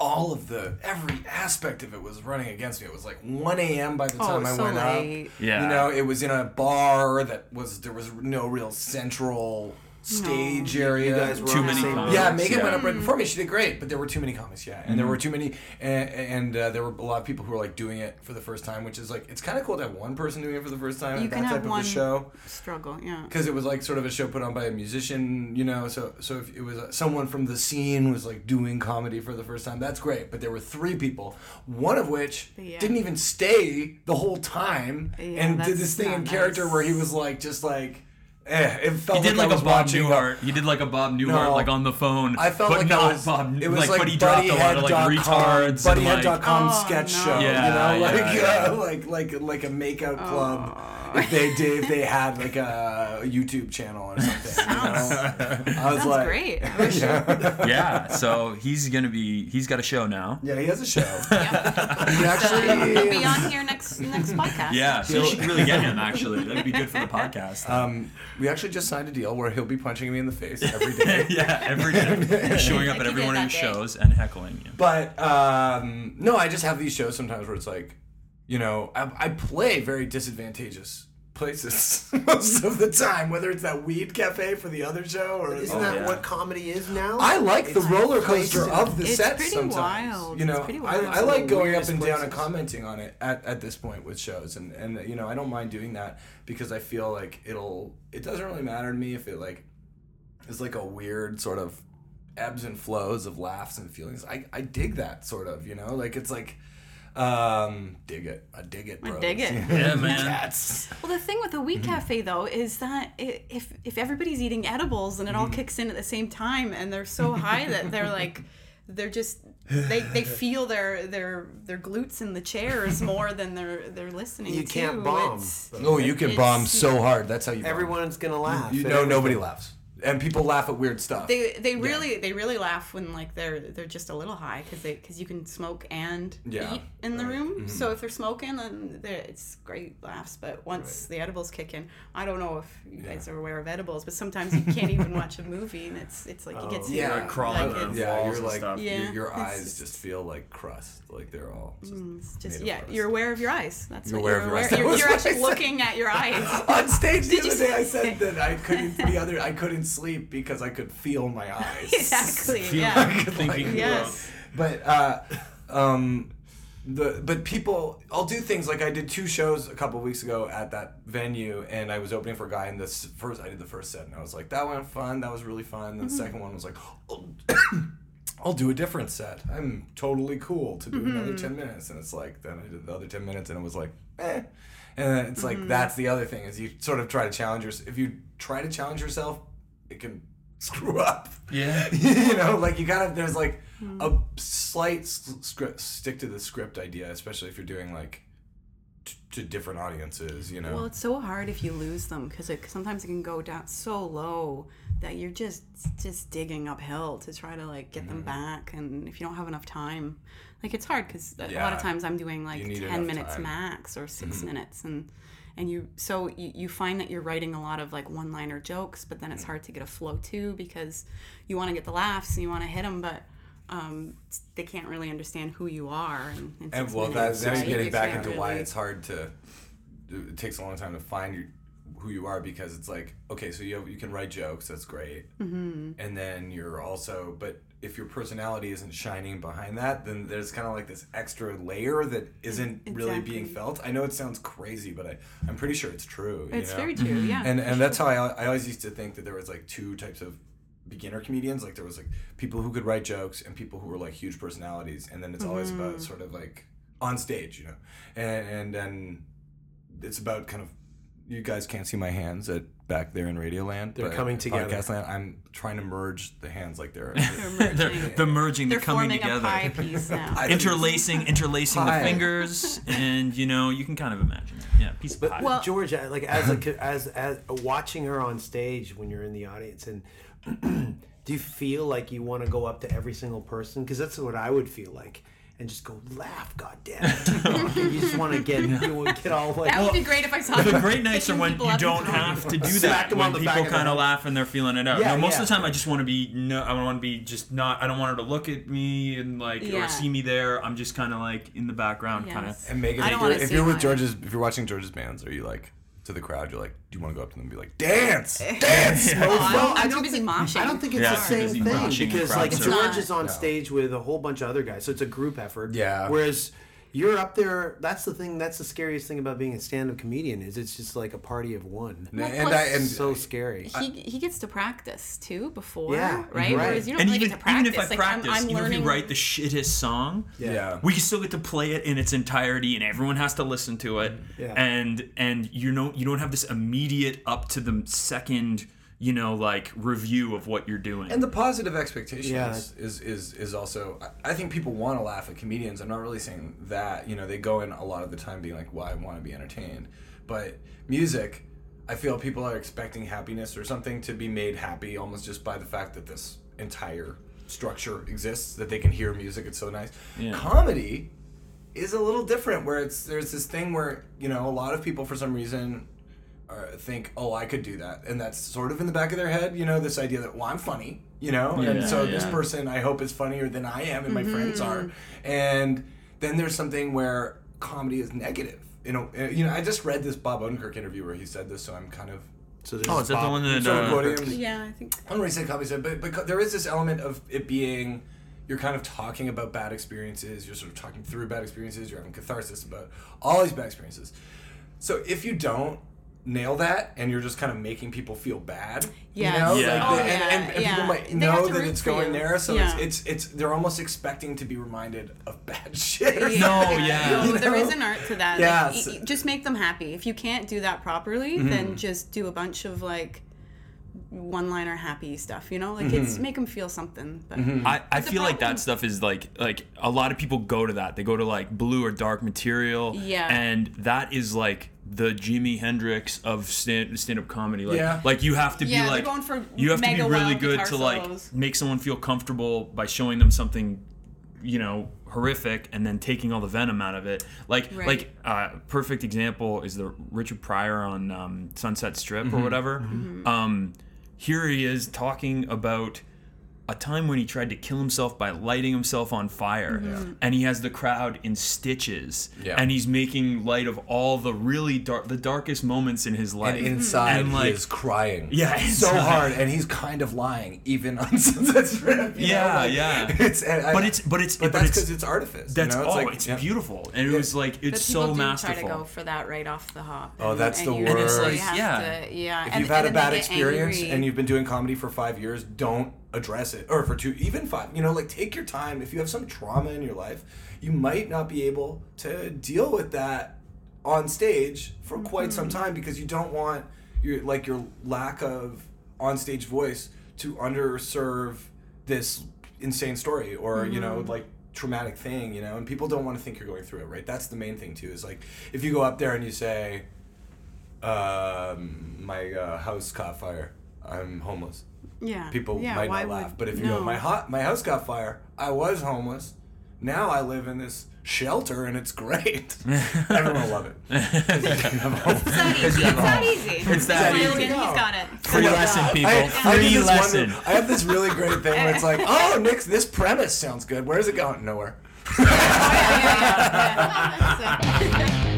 all of the every aspect of it was running against me. It was like 1 a.m. by the
Oh,
time I
so
went
late.
up.
Yeah.
You know, it was in a bar that was there was no real central stage area.
You guys were
Too many comics.
Yeah. Megan
Yeah.
went up right before me. She did great, but there were too many comics. Yeah, and there were too many, and, and uh, there were a lot of people who were like doing it for the first time, which is like it's kind of cool to have one person doing it for the first time
You
at
can
that
have
type of
one
a show
struggle yeah
because it was like sort of a show put on by a musician, you know. So so if it was uh, someone from the scene was like doing comedy for the first time, that's great. But there were three people, one of which
Yeah.
didn't even stay the whole time
Yeah,
and did this thing in
not
character where he was like just like. Eh, it felt
He did
like,
like, a Bob
watching
Newhart. He did like a Bob Newhart,
No.
like on the phone.
I felt
but
like
not
was,
Bob.
it was like,
but he dropped a lot of like
buddyhead.com
retards. and, like,
Oh,
sketch
no.
show,
Yeah,
you know, like
yeah, yeah.
uh, like like like a makeout club, if they did, if they had like a YouTube channel or something. you know? I was
Sounds
like,
great. I wish
yeah. So he's gonna be. He's got a show now.
Yeah, he has a show.
yeah.
He
He'll be on here next next podcast.
Yeah. So you should really get him. Actually, that'd be good for the podcast.
Um, we actually just signed a deal where he'll be punching me in the face every day.
yeah. Every day, showing up
Like
at every one of
that
his
day.
shows and heckling you.
But um, no, I just have these shows sometimes where it's like, you know, I, I play very disadvantageous places most of the time, whether it's that weed cafe for the other show or
Isn't
Oh,
that
yeah.
what comedy is now?
I like the roller coaster
in-
of the
It's
set
pretty
sometimes.
wild.
You know,
It's pretty
I,
wild.
I like going up
weirdest
and down and commenting on it at, at this point with shows, and and you know I don't mind doing that because I feel like it'll it doesn't really matter to me if it like is like a weird sort of ebbs and flows of laughs and feelings. I I dig that sort of you know like it's like um dig it I dig it
bro.
I
dig it.
Yeah, man.
Cats.
Well, the thing with the
Mm-hmm.
Weed Cafe though is that i if if everybody's eating edibles and it
Mm-hmm.
all kicks in at the same time and they're so high that they're like they're just they, they feel their their their glutes in the chairs more than they're they're listening
You
to.
can't bomb.
It's-
Oh, you can bomb so hard. That's how you. bomb.
Everyone's gonna laugh.
You
at
know, nobody laughs, and people laugh at weird stuff.
They they really they really laugh when like they're they're just a little high because they because you can smoke and
Yeah,
eat in the
right. Mm-hmm.
room. So if they're smoking, then they're, it's great laughs. But once the edibles kick in, I don't know if you guys are aware of edibles, but sometimes you can't even watch a movie and it's it's like you get to
Oh, yeah.
like,
Like
crawling
like it's,
yeah, you're like
stuff.
your,
Yeah,
your
it's
eyes
just-
just feel like crust, like they're all. Just
it's just
made of
yeah,
crust.
you're aware of your eyes. That's
You're
what
aware
you're
of your eyes.
aware.
That
You're, you're actually looking at your eyes.
On stage the
Did you
other day, I said that I couldn't the other I couldn't sleep because I could feel my eyes.
exactly.
Feel
Yeah.
like thinking
Yes.
But uh, um, the but people, I'll do things like I did two shows a couple weeks ago at that venue, and I was opening for a guy. And this first, I did the first set, and I was like, that went fun. That was really fun. And the second one was like, oh, I'll do a different set. I'm totally cool to do another ten minutes. And it's like then I did the other ten minutes, and it was like, eh. And then it's like that's the other thing is you sort of try to challenge yourself. If you try to challenge yourself, it can screw up.
Yeah.
you know, like you gotta. There's like a slight script, stick to the script idea, especially if you're doing like t- to different audiences. You know.
Well, it's so hard if you lose them because it, sometimes it can go down so low that you're just just digging uphill to try to like get
Mm-hmm.
them back, and if you don't have enough time, like it's hard because a lot of times I'm doing like ten minutes
time. Mm-hmm.
max or 6 minutes, and and you so you, you find that you're writing a lot of like one liner jokes, but then it's hard to get a flow too because you want to get the laughs and you want to hit them, but um, they can't really understand who you are. And, in
And well,
minutes,
that's now
right?
you're getting
You
back
can't
into why it's hard to. It takes a long time to find your, who you are because it's like okay, so you have, you can write jokes, that's great, mm-hmm. and then you're also, but if your personality isn't shining behind that, then there's kind of like this extra layer that isn't really being felt. I know it sounds crazy, but I I'm pretty sure it's true. you
It's
know?
very true, yeah.
and and that's how I, I always used to think that there was like two types of beginner comedians like there was like people who could write jokes and people who were like huge personalities and then it's always
Mm-hmm.
about sort of like on stage you know and and then it's about kind of you guys can't see my hands at back there in Radioland.
They're
but
coming together.
Podcast land. I'm trying to merge the hands like they're.
They're
They're,
merging.
the merging,
They're
the coming together.
a pie piece now.
I-
interlacing, interlacing
Pie.
the fingers, and you know you can kind of imagine. it. Yeah, piece of
But
pie.
Well-
George, like as a as as watching her on stage when you're in the audience, and do you feel like you want to go up to every single person? Because that's what I would feel like, and just go laugh, goddamn. it! you just want to get you want to get all like.
That would be oh. great if I saw
the great nights are when you don't have to do that.
them
When
the
people
back of the
kind of
head.
laugh and they're feeling it out.
Yeah,
no, most
yeah.
of the time I just want to be no. I want to be just not. I don't want her to look at me and like
Yeah.
or see me there. I'm just kind of like in the background, kind of.
And Megan,
I
if you're, if you're with. George's, if you're watching George's bands, are you like to the crowd? You're like, do you want to go up to them and be like, dance, dance?
Well,
I'm too
don't
busy
think-
moshing.
I don't think it's
Yeah,
the
too
same
busy
thing
moshing
because
crowd
like
surfing.
George is on
No.
stage with a whole bunch of other guys, so it's a group effort.
Yeah.
Whereas you're up there. That's the thing. That's the scariest thing about being a stand-up comedian is it's just like a party of one.
And,
Well,
and
plus-
I and
so scary.
he, he gets to practice too before,
Yeah,
right?
right.
Whereas you don't
And
really
even
get to practice.
even if I
like,
practice,
I'm, I'm
even
learning.
if we write the shittest song,
yeah.
we still get to play it in its entirety and everyone has to listen to it
Yeah.
and and you know you don't have this immediate up to the second you know, like review of what you're doing.
And the positive expectation
Yeah.
is, is is is also. I I think people want to laugh at comedians. I'm not really saying that. You know, they go in a lot of the time being like, "Well, I want to be entertained," but music, I feel people are expecting happiness or something to be made happy almost just by the fact that this entire structure exists that they can hear music. It's so nice.
Yeah.
Comedy is a little different where it's there's this thing where you know a lot of people for some reason think oh i could do that and that's sort of in the back of their head you know this idea that well i'm funny you know and
Yeah,
so this person i hope is funnier than i am and my friends are and then there's something where comedy is negative you know uh, you know i just read this bob odenkirk interview where he said this so i'm kind of
So there's
oh, is that the one that?
of
Uh,
quoting.
Yeah, I think.
I don't really say comedy said, but, but there is this element of it being you're kind of talking about bad experiences. You're sort of talking through bad experiences. You're having catharsis about all these bad experiences. So if you don't nail that and you're just kind of making people feel bad,
Yes.
you know,
Yeah.
like
Oh,
the- and,
yeah,
and, and people
yeah.
might know that it's going
you.
there. So
Yeah.
it's, it's it's they're almost expecting to be reminded of bad shit. or
Yeah.
No, oh, yeah.
No,
You know?
is an art to that.
Yeah,
Like,
so-
y- y- just make them happy. If you can't do that properly, mm-hmm. then just do a bunch of like one-liner happy stuff. You know, like mm-hmm. it's make them feel something. But
mm-hmm. I,
I
feel like that stuff is like like a lot of people go to that. They go to like blue or dark material.
Yeah.
And that is like the Jimi Hendrix of stand stand up comedy. Like
Yeah.
like you have to
Yeah,
be
they're
like
going for
you have to be really good to like
solos.
make someone feel comfortable by showing them something, you know, horrific and then taking all the venom out of it. Like
Right.
like uh, perfect example is the Richard Pryor on um, Sunset Strip
Mm-hmm.
or whatever. Um, here he is talking about a time when he tried to kill himself by lighting himself on fire mm-hmm. and he has the crowd in stitches
Yeah.
and he's making light of all the really dark the darkest moments in his life
And inside
And,
he is crying.
Yeah,
so hard, and he's kind of lying even on Sunset Strip. you know,
Yeah,
like,
yeah.
It's and I-
but it's but it's
but
but
that's
it's
because it's artifice.
that's
you know?
oh
like,
it's
yeah.
beautiful and it was like it's so
do
masterful
try to go for that right off the hop.
Oh,
and-
that's
and
the
you
worst.
really
Like, yeah.
to- yeah.
If
and-
you've had
and
a bad experience
angry.
and you've been doing comedy for five years, don't address it. Or for two, even five. You know, like take your time. If you have some trauma in your life, you might not be able to deal with that on stage for quite some
Mm-hmm.
time because you don't want your like your lack of on stage voice to underserve this insane story or you know
Mm-hmm.
like traumatic thing you know and people don't want to think you're going through it right that's the main thing too is like if you go up there and you say um, my uh, house caught fire. I'm homeless.
Yeah.
People
yeah,
might
why
not laugh,
would-
but if you
no.
go, my hot, my house got fire. I was homeless. Now I live in this shelter and it's great. Everyone will love it.
It's that easy. It's that easy.
It's that
Logan,
easy.
He's got it.
free lesson people
I, I
free
have this
lesson
One, I have this really great thing where it's like, oh, Nick, this premise sounds good. Where's it going? Nowhere.
Yeah, yeah, yeah.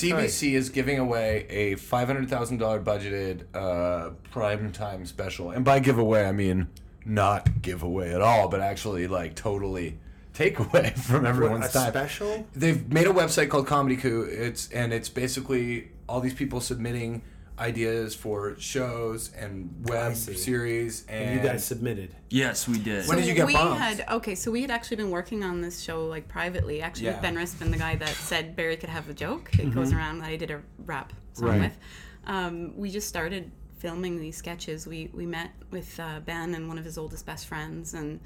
CBC is giving away a five hundred thousand dollar budgeted uh, prime time special, and by giveaway I mean not giveaway at all, but actually like totally take away from everyone's
a
time.
special?
They've made a website called Comedy Coup. It's and it's basically all these people submitting ideas for shows and web series, and,
You guys submitted.
yes we did
When did you get
we
bumped?
had okay, so we had actually been working on this show like privately. Actually,
Yeah.
Ben Rispin, the guy that said Barry could have a joke. It goes around that I did a rap song
Right.
with. Um, we just started filming these sketches. We we met with uh, Ben and one of his oldest best friends and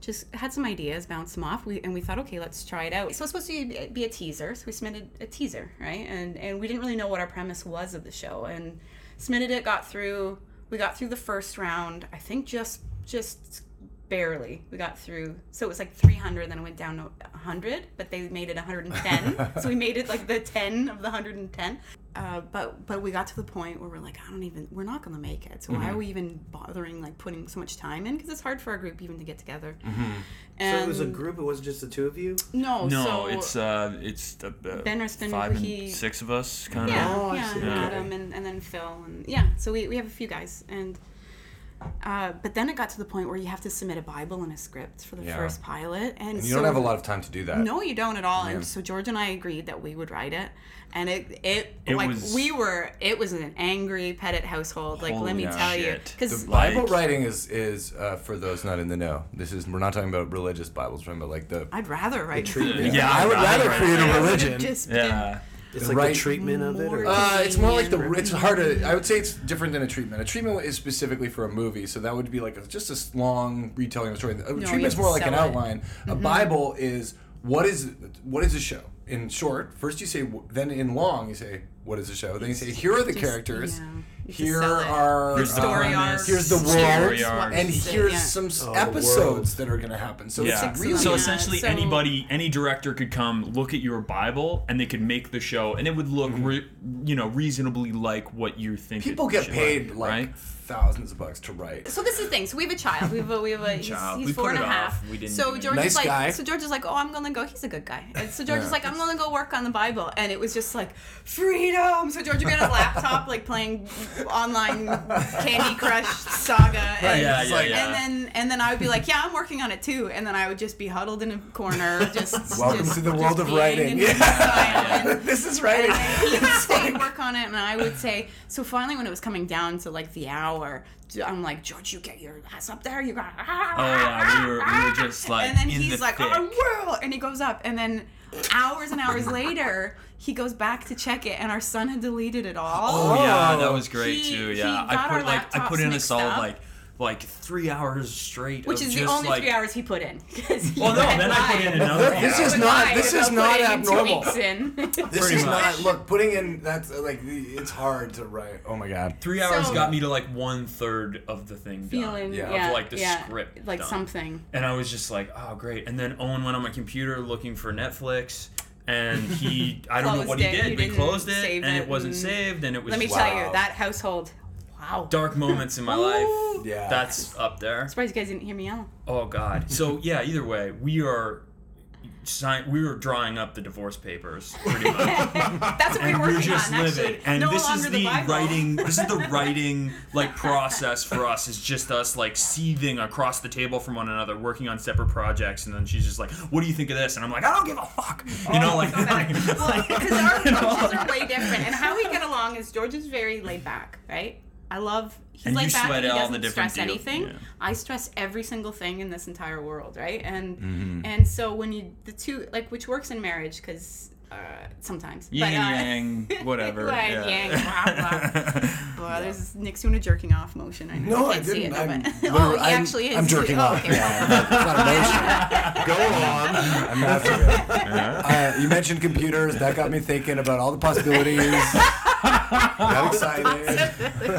just had some ideas, bounced them off. We and we thought, okay, let's try it out. So it's supposed to be, be a teaser, so we submitted a teaser, right? And and we didn't really know what our premise was of the show, and submitted it, got through. We got through the first round. I think just just barely. We got through. So it was like 300, then it went down to 100, but they made it 110. so we made it like the 10 of the 110. Uh, but but we got to the point where we're like, I don't even. We're not gonna make it. So why are we even bothering like putting so much time in? Because it's hard for our group even to get together. And
So it was a group. It wasn't just the two of you.
No,
no
so
it's uh it's the, the
Ben Rispin,
five and six of us kind of
Yeah,
Oh, I
yeah,
see.
and
Okay.
Adam and, and then Phil and yeah. So we, we have a few guys and Uh, but then it got to the point where you have to submit a Bible and a script for the
Yeah.
first pilot, and,
And you
so,
don't have a lot of time to do that.
No, you don't at all.
Yeah.
And so George and I agreed that we would write it, and it it,
It
like
was-
we were it was an angry Pettit household. Like let me
Holy
tell you, because
The
Like-
Bible writing is is uh, for those not in the know. This is we're not talking about religious Bibles. We're talking about like the
I'd rather write
treatment.
Yeah,
I would rather create a religion.
Just
Yeah.
It's like
Right.
the treatment of it. Or,
Uh, it's more like the. It's hard to. I would say it's different than a treatment. A treatment is specifically for a movie, so that would be like a, just a long retelling of a story. A
you
treatment's
have
more like an
it.
outline. A Bible is what is what is a show. In short, first you say, then in long you say, what is the show? Then you say, here are the
Just-
characters.
yeah.
Here are
Here's the
uh,
story
premise.
arc.
Here's the world,
Story arc.
and here's
yeah.
some
Oh,
episodes that are going to happen. So
Yeah.
it's really
So essentially,
so-
anybody, any director could come look at your Bible, and they could make the show, and it would look, re- you know, reasonably like what you think. it
people get paid
look,
like
right?
thousands of bucks to write.
So this is the thing. So we have a child. We have a we have a he's,
Child.
he's
We
four
put
and a
it
half.
off. We didn't
so. George
Nice
is like
guy.
so George is like, oh, I'm gonna go. He's a good guy. And so George
Yeah.
is like, I'm gonna go work on the Bible, and it was just like freedom. So George would be on his laptop like playing online Candy Crush Saga, and,
Yeah, yeah,
and
yeah.
then and then I would be like, yeah, I'm working on it too, and then I would just be huddled in a corner, just
Welcome
just-
to the world of writing.
in silence.
this is writing.
And he would stay and work on it, and I would say. So finally, when it was coming down to like the hour, I'm like, George, you get your ass up there. You got.
Ah, oh yeah, we ah, were, we were ah. just like
and then
in
he's
the
like, oh,
thick.
I will, and he goes up, and then hours and hours later, he goes back to check it, and our son had deleted it all.
Oh yeah, that
Oh.
was great
He-
too.
he
Yeah, I put
our
like I put in a solid
up.
like like three hours straight.
Which
of
is the only
like,
three hours he put in. 'cause he
Well, no,
had
then I put in another.
This is not- this is not
putting two
abnormal.
weeks in.
This is
much.
not. Look, putting in that's uh, like the- it's hard to write. Oh my god.
Three hours
So-
got me to like one third of the thing done.
Feeling,
Yeah.
yeah,
Of like the
yeah,
script.
like
done.
something.
And I was just like, oh great. And then Owen went on my computer looking for Netflix. And he, I don't know
Closed
what he
it.
did.
You
but he
didn't
closed it, and
it
it wasn't
and-
saved, and it was
Let me
just
tell you, that household. Wow.
dark moments in my life.
Yeah.
That's up there.
I'm Surprised you guys didn't hear me yell.
Oh God. So yeah. Either way, we are. Sign, we were drawing up the divorce papers pretty much,
That's what we
and
were
we're
working
just
on.
living.
Actually,
And
no
this is the,
Bible.
writing. This is the writing like process for us. Is just us like seething across the table from one another, working on separate projects. And then she's just like, "What do you think of this?" And I'm like, "I don't give a fuck." You oh, know, like.
well, because our
you know,
approaches are way different, and how we get along is George is very laid back, right? I love. He's
And you
laid back.
sweat
He
all the
doesn't
different
stress
deal-
anything.
yeah.
I stress every single thing in this entire world, right? And
Mm-hmm.
and so when you the two like which works in marriage because uh, sometimes
Yin
but, uh,
yang, whatever.
Right,
yeah.
yang, blah, blah. Well, there's Nick's doing a jerking off motion. I know.
No,
you
I
can't see
didn't.
it,
I'm,
but- oh, he
I'm,
actually is.
I'm jerking off.
Okay.
Yeah, it's not emotional.
Go on.
I'm not uh, You mentioned computers. That got me thinking about all the possibilities. Got excited.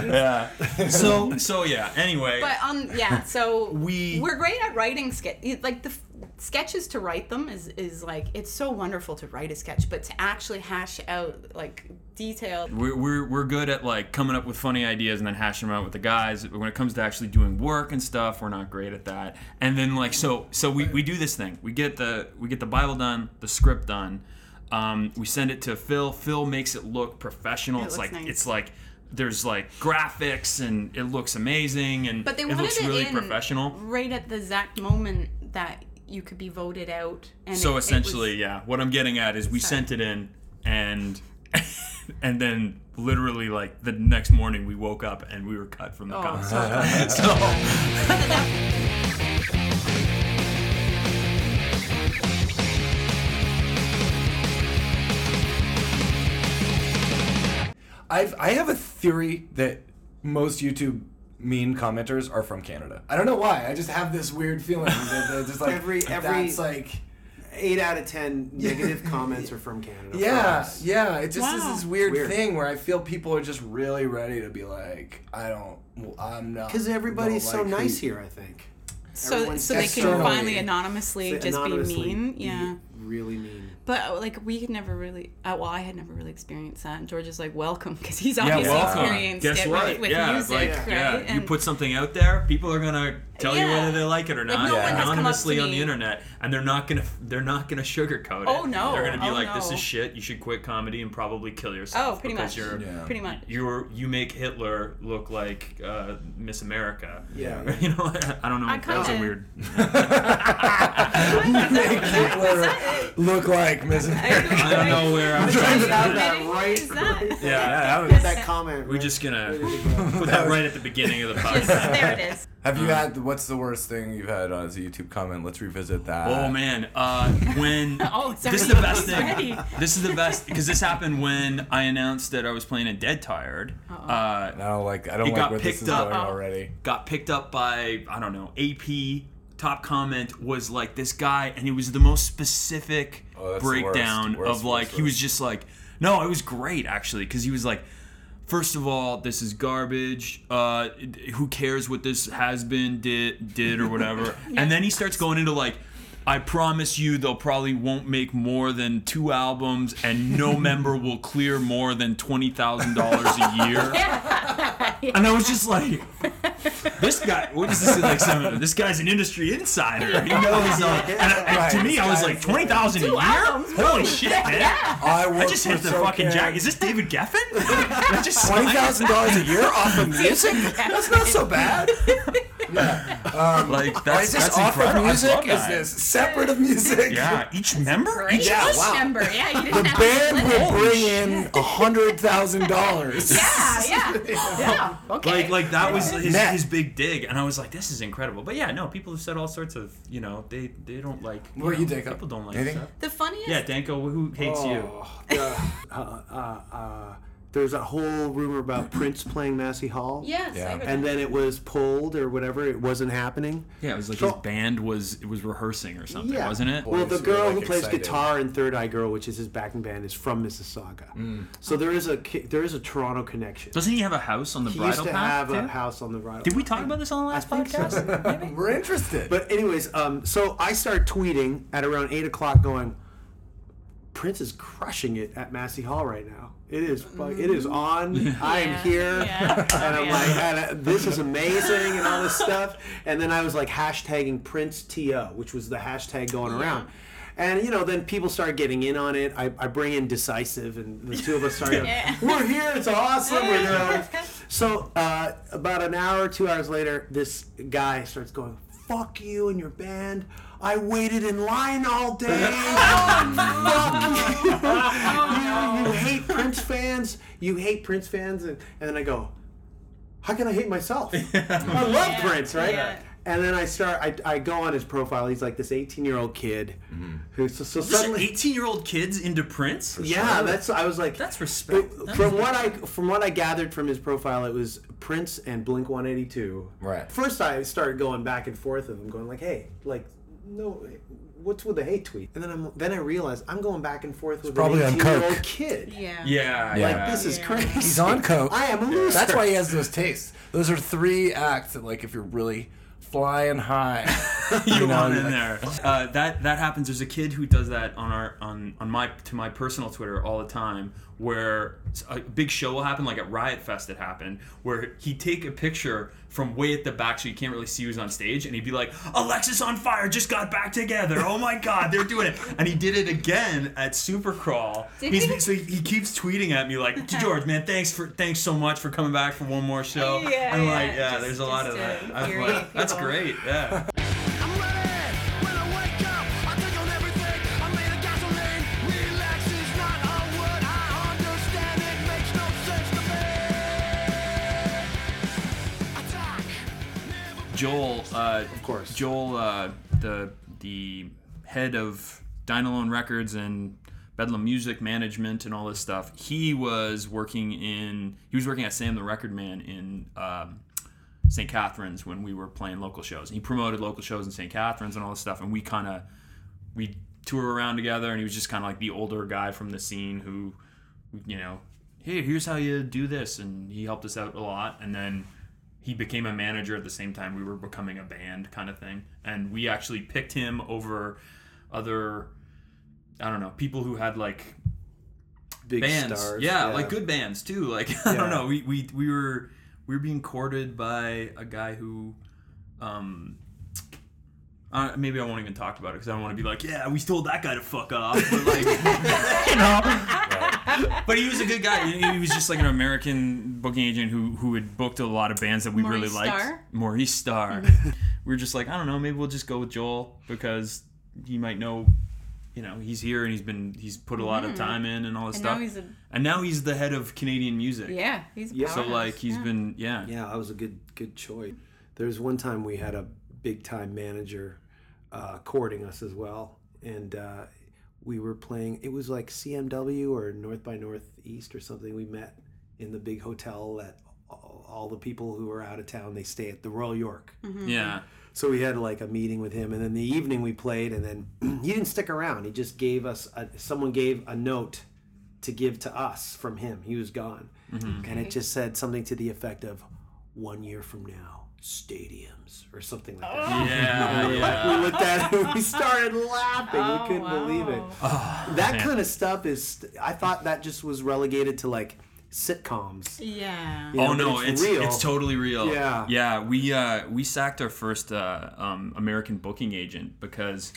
yeah. So so yeah. Anyway.
But um, yeah. So
We-
we're great at writing sketch. Like the f- sketches to write them is is like it's so wonderful to write a sketch, but to actually hash out like detailed.
We're, we're, we're good at like coming up with funny ideas and then hashing them out with the guys. But when it comes to actually doing work and stuff, we're not great at that. And then like so so we, we do this thing. We get the we get the Bible done, the script done. Um, we send it to Phil. Phil makes it look professional.
It
it's like
nice.
it's like there's like graphics and it looks amazing and
But they
it
wanted
looks
it
really
in
professional.
right at the exact moment that you could be voted out. And
So
it- it
essentially,
was-
yeah, what I'm getting at is we
Sorry.
sent it in and and then literally like the next morning we woke up and we were cut from the
Oh,
concert.
so-
I've I have a theory that most YouTube mean commenters are from Canada. I don't know why. I just have this weird feeling that they're just like
Every- every-
that's like
Eight out of ten negative comments are from Canada.
yeah yeah. It just is this weird,
Weird.
thing where I feel people are just really ready to be like I don't well, I'm not
Because everybody's so
like who-
nice here, I think.
So,
Everyone's
so they can finally anonymously just
Anonymously
be mean. Yeah.
Really mean.
But uh, like we had never really, uh, well, I had never really experienced that. And George is like, welcome, because he's obviously
welcome.
experienced
Guess
it
what?
with, with
yeah,
music,
like,
right?
yeah, you put something out there, people are gonna tell you whether they like it or
Like,
not,
no one has come up to
anonymously on the internet, and they're not gonna they're not gonna sugarcoat it.
Oh, no.
they're gonna be
Oh,
like, "This
no.
is shit. You should quit comedy and probably kill yourself."
Oh, pretty much.
You're,
Yeah.
Pretty much.
You're you make Hitler look like uh, Miss America.
Yeah.
you know, I don't know.
I
that was a
kinda-
weird.
Make Hitler look like miss america
I don't know where I'm trying to.
Have that right.
Is that?
Yeah,
that was-
that comment.
we're
right.
just gonna
Ready to go.
put that right at the beginning of the podcast.
there it is.
Have you had what's the worst thing you've had as a YouTube comment? Let's revisit that.
Oh man, uh, when
Oh, it's
this is the best thing. This is the best because this happened when I announced that I was playing in Dead Tired. Uh,
No, like I don't
It
like
got
where this
picked
is
up.
going already.
got picked up by I don't know AP. Top comment was like this guy, and he was the most specific
Oh, that's the worst.
breakdown
Worst,
of like
worst,
he was just like, no, it was great actually because he was like. First of all, this is garbage. Uh, who cares what this has been did did or whatever? And then he starts going into like, I promise you, they'll probably won't make more than two albums, and no member will clear more than twenty thousand dollars a year. And I was just like, this guy, what is this like? Some, this guy's an industry insider. He knows. Uh, and, and to me, I was like, twenty thousand a year.
albums,
Holy shit, man!
I,
I just hit the fucking jack. Is this David Geffen? I just signed-
Twenty thousand dollars a year off of music? That's not so bad.
Like that's
is this
that's
off
incredible. I
music? Is this separate of music?
Yeah, each member.
Great.
Each
Yeah,
Each
wow.
member. Yeah, you didn't
The
have
band
to split
will bring in a hundred thousand dollars.
Yeah, yeah, yeah. Okay.
Like like that was his,
Net.
his big dig, and I was like, this is incredible. But yeah, no, people have said all sorts of you know they they don't like.
What do you think?
People don't like
Anything?
stuff.
the funniest.
Yeah, Danko, who hates you?
Oh, yeah. uh, uh, uh, there's a whole rumor about Prince playing Massey Hall.
Yes.
Yeah.
And then it was pulled or whatever. It wasn't happening.
Yeah, it was like
So-
his band was it was rehearsing or something,
Yeah.
wasn't it?
Well, the
Boys who
girl
were,
who
like,
plays
excited.
guitar in Third Eye Girl, which is his backing band, is from Mississauga. So there is a there is a Toronto connection.
Doesn't he have a house on the
he
Bridle
used to
path
have a house on the Bridle.
Did we
path.
talk about this on the
I
last
think so.
podcast?
We're interested.
But anyways, um, so I start tweeting at around eight o'clock, going, "Prince is crushing it at Massey Hall right now. It is, fu- it is on. I am here,
yeah,
and I'm
yeah.
like, and, uh, this is amazing, and all this stuff. And then I was like hashtagging PrinceTO, which was the hashtag going around. And you know, then people start getting in on it. I, I bring in decisive, and the two of us start.
Yeah.
We're here. It's awesome. We're here. So uh, about an hour, two hours later, this guy starts going, "Fuck you and your band." I waited in line all day. Oh, Fuck you. you. You hate Prince fans. You hate Prince fans, and, and then I go, "How can I hate myself? I love Prince, right?"
yeah.
And then I start. I, I go on his profile. He's like this 18 year old kid mm-hmm. who so, so suddenly.
18 year old kids into Prince?
Yeah, that's. I was like,
That's respect.
but
That's-
from what I from what I gathered from his profile, it was Prince and Blink 182.
Right.
First, I started going back and forth with him, going like, "Hey, like, no, what's with the hate tweet?" And then I'm then I realized I'm going back and forth with
probably on
an 18 year old
coke.
kid.
Yeah.
Yeah,
Yeah.
yeah.
This is
Yeah.
crazy.
He's on coke.
I am a loser.
That's why he has those tastes. Those are three acts that, like, if you're really flying high,
you
know,
want in
like-
there. Uh, that that happens. There's a kid who does that on our on on my to my personal Twitter all the time, where a big show will happen, like at Riot Fest it happened, where he'd take a picture from way at the back so you can't really see who's on stage, and he'd be like, "Alexisonfire just got back together. Oh my God, they're doing it!" And he did it again at Supercrawl.
Did
He's,
he?
So he keeps tweeting at me like, "George, man, thanks for thanks so much for coming back for one more show."
Yeah,
I'm
yeah,
like, yeah,
just-
there's a lot of that. I'm like, That's great. Yeah. Joel, uh,
Of course.
Joel, uh, the the head of Dine Alone Records and Bedlam Music Management and all this stuff. He was working in he was working at Sam the Record Man in um, St. Catharines when we were playing local shows. He promoted local shows in St. Catharines and all this stuff, and we kind of we tour around together, and he was just kind of like the older guy from the scene who, you know, hey, here's how you do this, and he helped us out a lot, and then he became a manager at the same time we were becoming a band kind of thing and we actually picked him over other I don't know people who had like
Big
bands.
stars.
yeah, like good bands too. Like I
Yeah.
don't know. We, we we were we were being courted by a guy who, um. Uh, maybe I won't even talk about it because I don't want to be like, yeah, we told that guy to fuck off. But like, you know. But he was a good guy. He he was just like an American booking agent who who had booked a lot of bands that we
Maurice
really liked.
Starr?
Maurice Starr. we were just like, I don't know, maybe we'll just go with Joel because he might know, you know, he's here and he's been he's put a lot of time in and all this
And
stuff.
now he's a
and now he's the head of Canadian music.
yeah. He's a
Yeah.
So like he's
yeah.
been yeah.
Yeah, that was a good good choice. There's one time we had a big time manager uh, courting us as well, and uh, we were playing. It was like CMW or North by Northeast or something. We met in the big hotel that all, all the people who are out of town they stay at the Royal York. Mm-hmm.
Yeah.
So we had like a meeting with him, and then the evening we played, and then he didn't stick around. He just gave us a, someone gave a note to give to us from him. He was gone, mm-hmm. and it just said something to the effect of "One year from now, stadiums" or something like that.
Yeah,
We looked at it and we started laughing. we couldn't
wow.
believe it.
Oh,
that
man.
kind of stuff is. I thought that just was relegated to like sitcoms.
Yeah.
you
Oh no,
but
it's
real.
it's totally real.
Yeah.
yeah. We uh, we sacked our first uh, um, American booking agent because,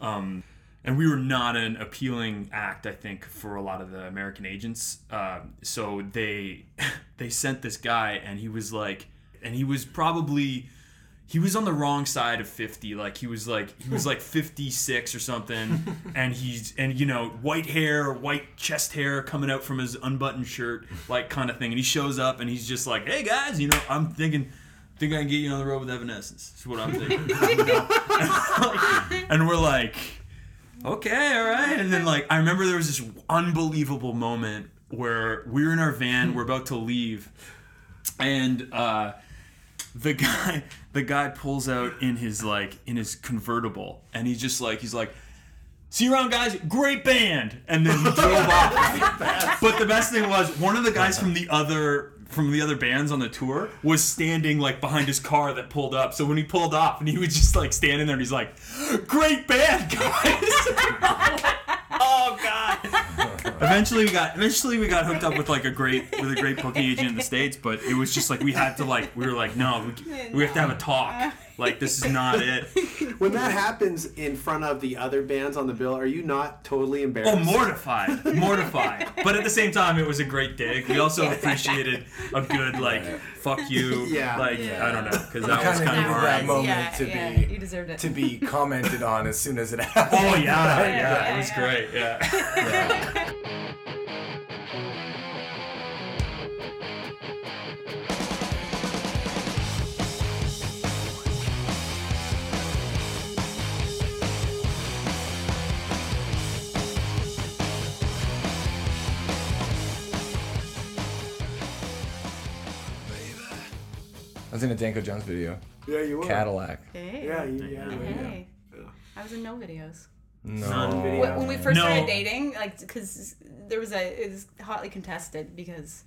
um, and we were not an appealing act, I think, for a lot of the American agents. Uh, so they they sent this guy, and he was like, and he was probably. He was on the wrong side of 50 like he was like he was like 56 or something and he's and you know white hair white chest hair coming out from his unbuttoned shirt like kind of thing and he shows up and he's just like hey guys you know i'm thinking think i can get you on the road with evanescence is what i'm thinking and we're like okay all right and then like i remember there was this unbelievable moment where we're in our van we're about to leave and uh the guy the guy pulls out in his like in his convertible and he's just like he's like see you around guys. Great band. And then he drove off. But the best thing was one of the guys from the other from the other bands on the tour was standing like behind his car that pulled up. So when he pulled off and he was just like standing there and he's like great band guys. Oh god eventually we got eventually we got hooked up with like a great with a great booking agent in the states but it was just like we had to like we were like no we, we have to have a talk like this is not it.
When that happens in front of the other bands on the bill, are you not totally oh, embarrassed?
oh mortified. Mortified. But at the same time it was a great dig we also appreciated a good like fuck you.
Yeah.
like i don't know because that was
kinda
kind of our
that moment
yeah,
to
yeah,
be-
You deserved it.
to be commented on as soon as it happened.
oh yeah. yeah,
yeah,
it was
yeah.
great. Yeah
I was in a Danko Jones video.
Yeah, you were.
Cadillac.
Hey.
Yeah, you, yeah, you were.
Hey. I was in no videos.
No.
None
video.
When, when we first
No.
started dating, like, because there was a, it was hotly contested because,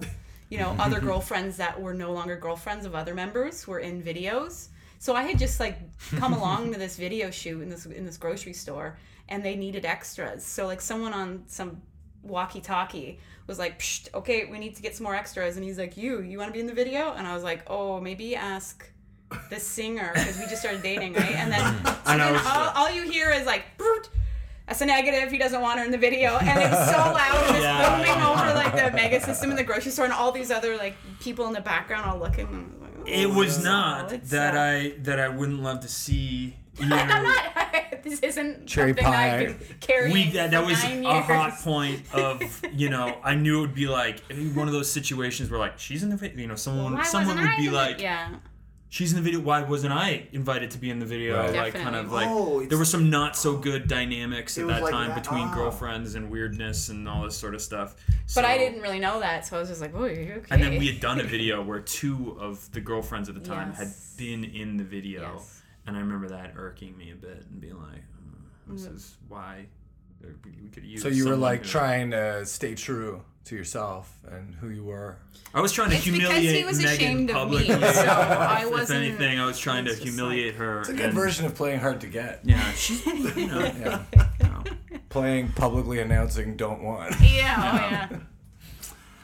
you know, other girlfriends that were no longer girlfriends of other members were in videos. So I had just like come along to this video shoot in this in this grocery store, and they needed extras. So like someone on some walkie-talkie was like, "Okay, we need to get some more extras," and he's like, "You, you want to be in the video?" And I was like, "Oh, maybe ask." The singer, because we just started dating, right? And then,
And
then all, all you hear is like, that's a negative. He doesn't want her in the video, and it was so loud. It was
Yeah.
booming over like the mega system in the grocery store, and all these other like people in the background all looking. and like,
it
"Oh,
was not that
uh,
i that i wouldn't love to see you
I'm not. This isn't
Cherry pie.
I've been carrying
we that, that
for
was
nine
a
years.
hot point of you know I knew it would be like one of those situations where like she's in the video you know someone
Why
someone would
I
be
in the-
like
yeah.
she's in the video why wasn't I invited to be in the video
Right.
like kind of like
Oh,
there were some not so good dynamics at that
like
time
that-
between
ah.
girlfriends and weirdness and all this sort of stuff
But I didn't really know that, so I was just like, "Oh, you okay?"
and then we had done a video where two of the girlfriends at the time had been in the video
Yes.
And I remember that irking me a bit and being like "Oh, this mm-hmm. is why we we could use
So you were like trying to stay true to yourself and who you were.
I was trying to
It's because he
humiliate
was
Megan
ashamed of me,
publicly.
so I
if
wasn't-
anything, I was trying to
it's just
humiliate her.
It's a good
and-
version of playing hard to get.
Yeah, she's you know,
Yeah.
you know,
playing publicly announcing don't want.
Yeah, oh yeah.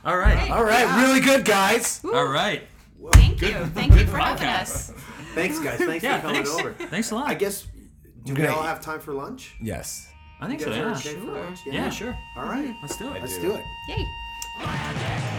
All right.
All right, really good guys.
All right.
Thank you. Thank you for having us.
Thanks, guys. Thanks
Yeah,
for coming
thanks.
over.
Thanks a lot.
I guess. Do we
Okay.
all have time for lunch?
Yes.
I think
You
so.
guys are
Yeah.
okay for lunch?
Yeah, sure.
All right.
Let's do it.
Let's do it.
Yay.